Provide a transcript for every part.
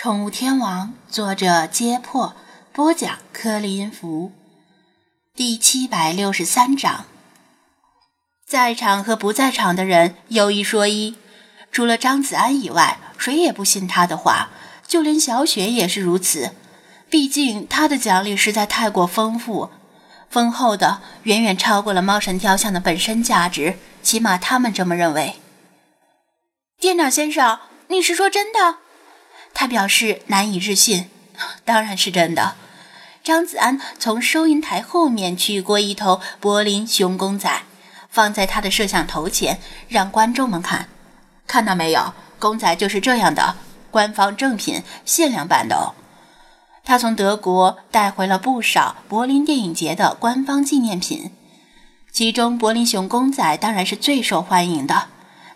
宠物天王，作者：揭破，播讲：颗粒音符，第七百六十三章。在场和不在场的人有一说一，除了张子安以外，谁也不信他的话，就连小雪也是如此。毕竟他的奖励实在太过丰富，丰厚的远远超过了猫神雕像的本身价值，起码他们这么认为。店长先生，你是说真的？他表示难以置信，当然是真的。张子安从收银台后面取过一头柏林熊公仔，放在他的摄像头前，让观众们看。看到没有，公仔就是这样的，官方正品，限量版的哦。他从德国带回了不少柏林电影节的官方纪念品，其中柏林熊公仔当然是最受欢迎的，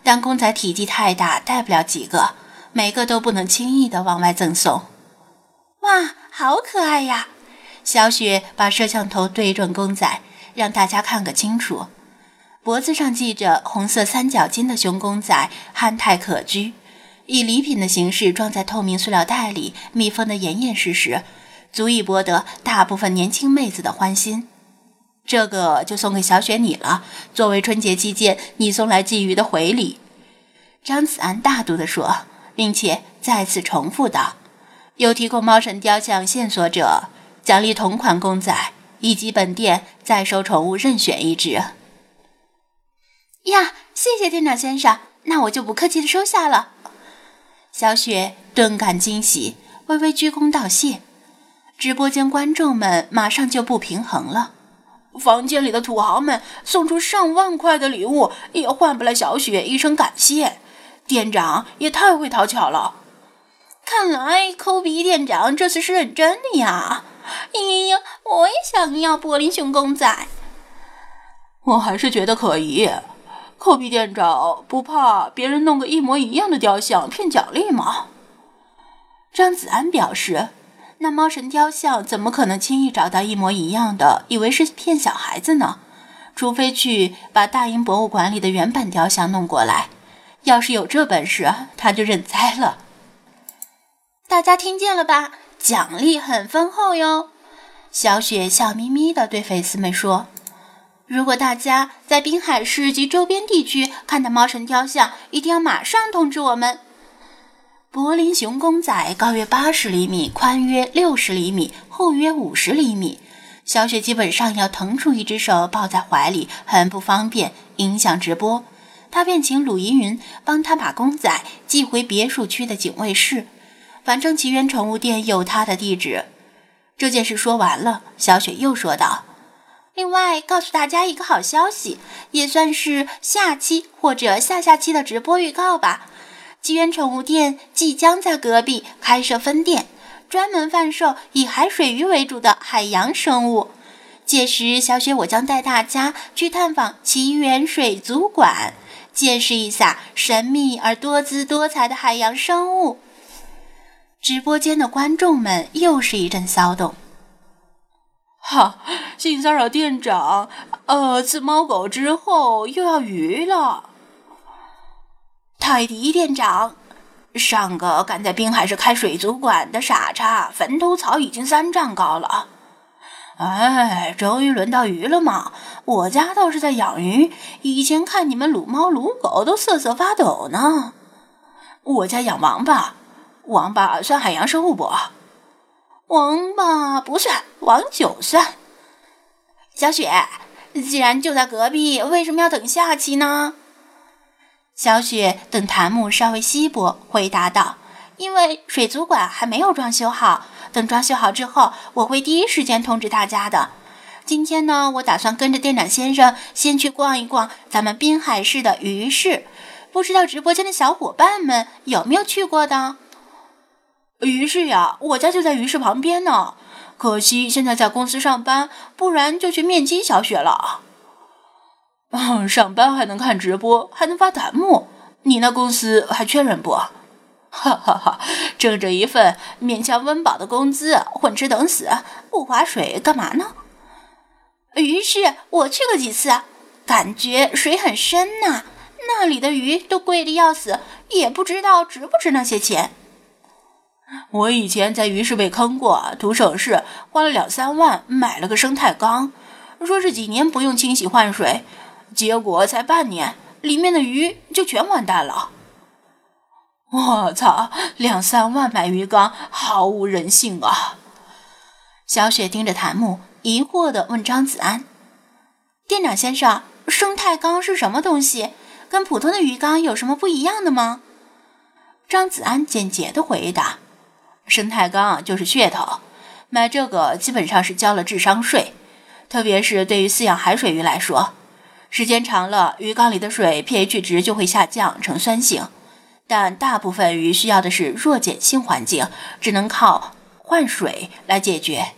但公仔体积太大，带不了几个。每个都不能轻易的往外赠送。哇，好可爱呀！小雪把摄像头对准公仔，让大家看个清楚。脖子上系着红色三角巾的熊公仔，憨态可掬，以礼品的形式装在透明塑料袋里，密封的严严实实，足以博得大部分年轻妹子的欢心。这个就送给小雪你了，作为春节期间你送来鲫鱼的回礼。张子安大度地说。并且再次重复道：“有提供猫神雕像线索者，奖励同款公仔以及本店在收宠物任选一只。”呀，谢谢店长先生，那我就不客气的收下了。小雪顿感惊喜，微微鞠躬道谢。直播间观众们马上就不平衡了，房间里的土豪们送出上万块的礼物，也换不来小雪一声感谢。店长也太会讨巧了，看来抠鼻店长这次是认真的呀！嘤嘤，我也想要柏林熊公仔。我还是觉得可疑，抠鼻店长不怕别人弄个一模一样的雕像骗奖励吗？张子安表示，那猫神雕像怎么可能轻易找到一模一样的？以为是骗小孩子呢？除非去把大英博物馆里的原版雕像弄过来。要是有这本事，他就认栽了。大家听见了吧？奖励很丰厚哟！小雪笑眯眯地对粉丝们说：“如果大家在滨海市及周边地区看到猫神雕像，一定要马上通知我们。”柏林熊公仔高约八十厘米，宽约六十厘米，厚约五十厘米。小雪基本上要腾出一只手抱在怀里，很不方便，影响直播。他便请鲁依云帮他把公仔寄回别墅区的警卫室，反正奇缘宠物店有他的地址。这件事说完了，小雪又说道：“另外，告诉大家一个好消息，也算是下期或者下下期的直播预告吧。奇缘宠物店即将在隔壁开设分店，专门贩售以海水鱼为主的海洋生物。届时，小雪我将带大家去探访奇缘水族馆。”见识一下神秘而多姿多彩的海洋生物。直播间的观众们又是一阵骚动。哈，性骚扰店长，呃，自猫狗之后又要鱼了。泰迪店长，上个敢在滨海市开水族馆的傻叉，坟头草已经三丈高了。哎，终于轮到鱼了嘛！我家倒是在养鱼，以前看你们撸猫撸狗都瑟瑟发抖呢。我家养王八，王八算海洋生物不？王八不算，王九算。小雪，既然就在隔壁，为什么要等下期呢？小雪等檀木稍微稀薄，回答道：“因为水族馆还没有装修好。”等装修好之后，我会第一时间通知大家的。今天呢，我打算跟着店长先生先去逛一逛咱们滨海市的鱼市，不知道直播间的小伙伴们有没有去过的？鱼市呀，我家就在鱼市旁边呢。可惜现在在公司上班，不然就去面基小雪了。嗯，上班还能看直播，还能发弹幕，你那公司还缺人不？哈哈哈，挣着一份勉强温饱的工资，混吃等死，不划水干嘛呢？于是我去过几次，感觉水很深呐，那里的鱼都贵的要死，也不知道值不值那些钱。我以前在鱼市被坑过，图省事，花了两三万买了个生态缸，说是几年不用清洗换水，结果才半年，里面的鱼就全完蛋了。我操！两三万买鱼缸，毫无人性啊！小雪盯着檀木，疑惑地问张子安：“店长先生，生态缸是什么东西？跟普通的鱼缸有什么不一样的吗？”张子安简洁地回答：“生态缸就是噱头，买这个基本上是交了智商税。特别是对于饲养海水鱼来说，时间长了，鱼缸里的水 pH 值就会下降呈酸性。”但大部分鱼需要的是弱碱性环境，只能靠换水来解决。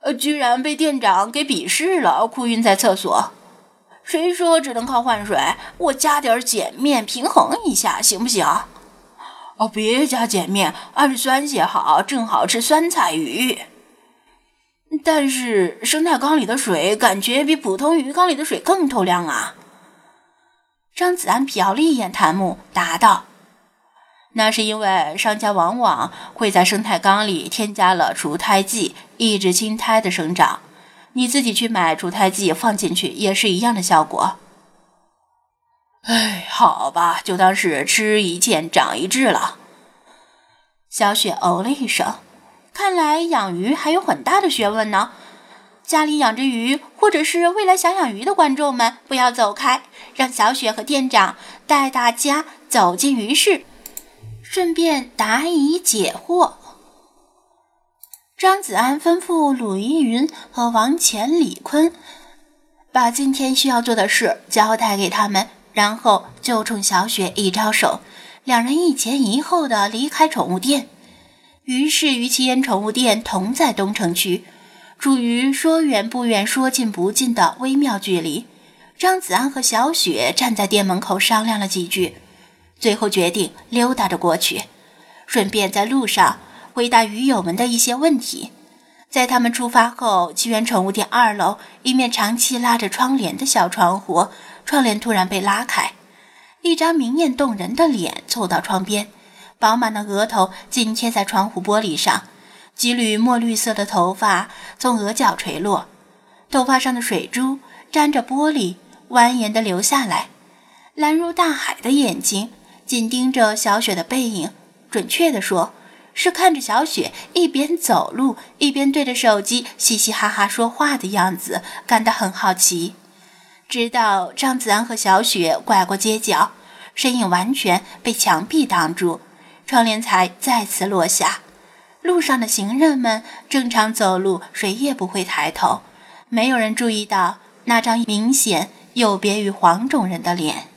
呃，居然被店长给鄙视了，哭晕在厕所。谁说只能靠换水？我加点碱面平衡一下，行不行？哦，别加碱面，按酸写好，正好吃酸菜鱼。但是生态缸里的水感觉比普通鱼缸里的水更透亮啊。张子安瞟了一眼檀木，答道：“那是因为商家往往会在生态缸里添加了除胎剂，抑制青苔的生长。你自己去买除胎剂放进去，也是一样的效果。”哎，好吧，就当是吃一堑长一智了。小雪哦了一声，看来养鱼还有很大的学问呢。家里养着鱼，或者是未来想养鱼的观众们，不要走开，让小雪和店长带大家走进鱼市，顺便答疑解惑。张子安吩咐鲁依云和王乾、李坤把今天需要做的事交代给他们，然后就冲小雪一招手，两人一前一后的离开宠物店。于是，与奇岩宠物店同在东城区。处于说远不远、说近不近的微妙距离，张子安和小雪站在店门口商量了几句，最后决定溜达着过去，顺便在路上回答鱼友们的一些问题。在他们出发后，奇缘宠物店二楼一面长期拉着窗帘的小窗户，窗帘突然被拉开，一张明艳动人的脸凑到窗边，饱满的额头紧贴在窗户玻璃上。几缕墨绿色的头发从额角垂落，头发上的水珠沾着玻璃，蜿蜒地流下来。蓝如大海的眼睛紧盯着小雪的背影，准确地说，是看着小雪一边走路一边对着手机嘻嘻哈哈说话的样子，感到很好奇。直到张子安和小雪拐过街角，身影完全被墙壁挡住，窗帘才再次落下。路上的行人们正常走路，谁也不会抬头，没有人注意到那张明显有别于黄种人的脸。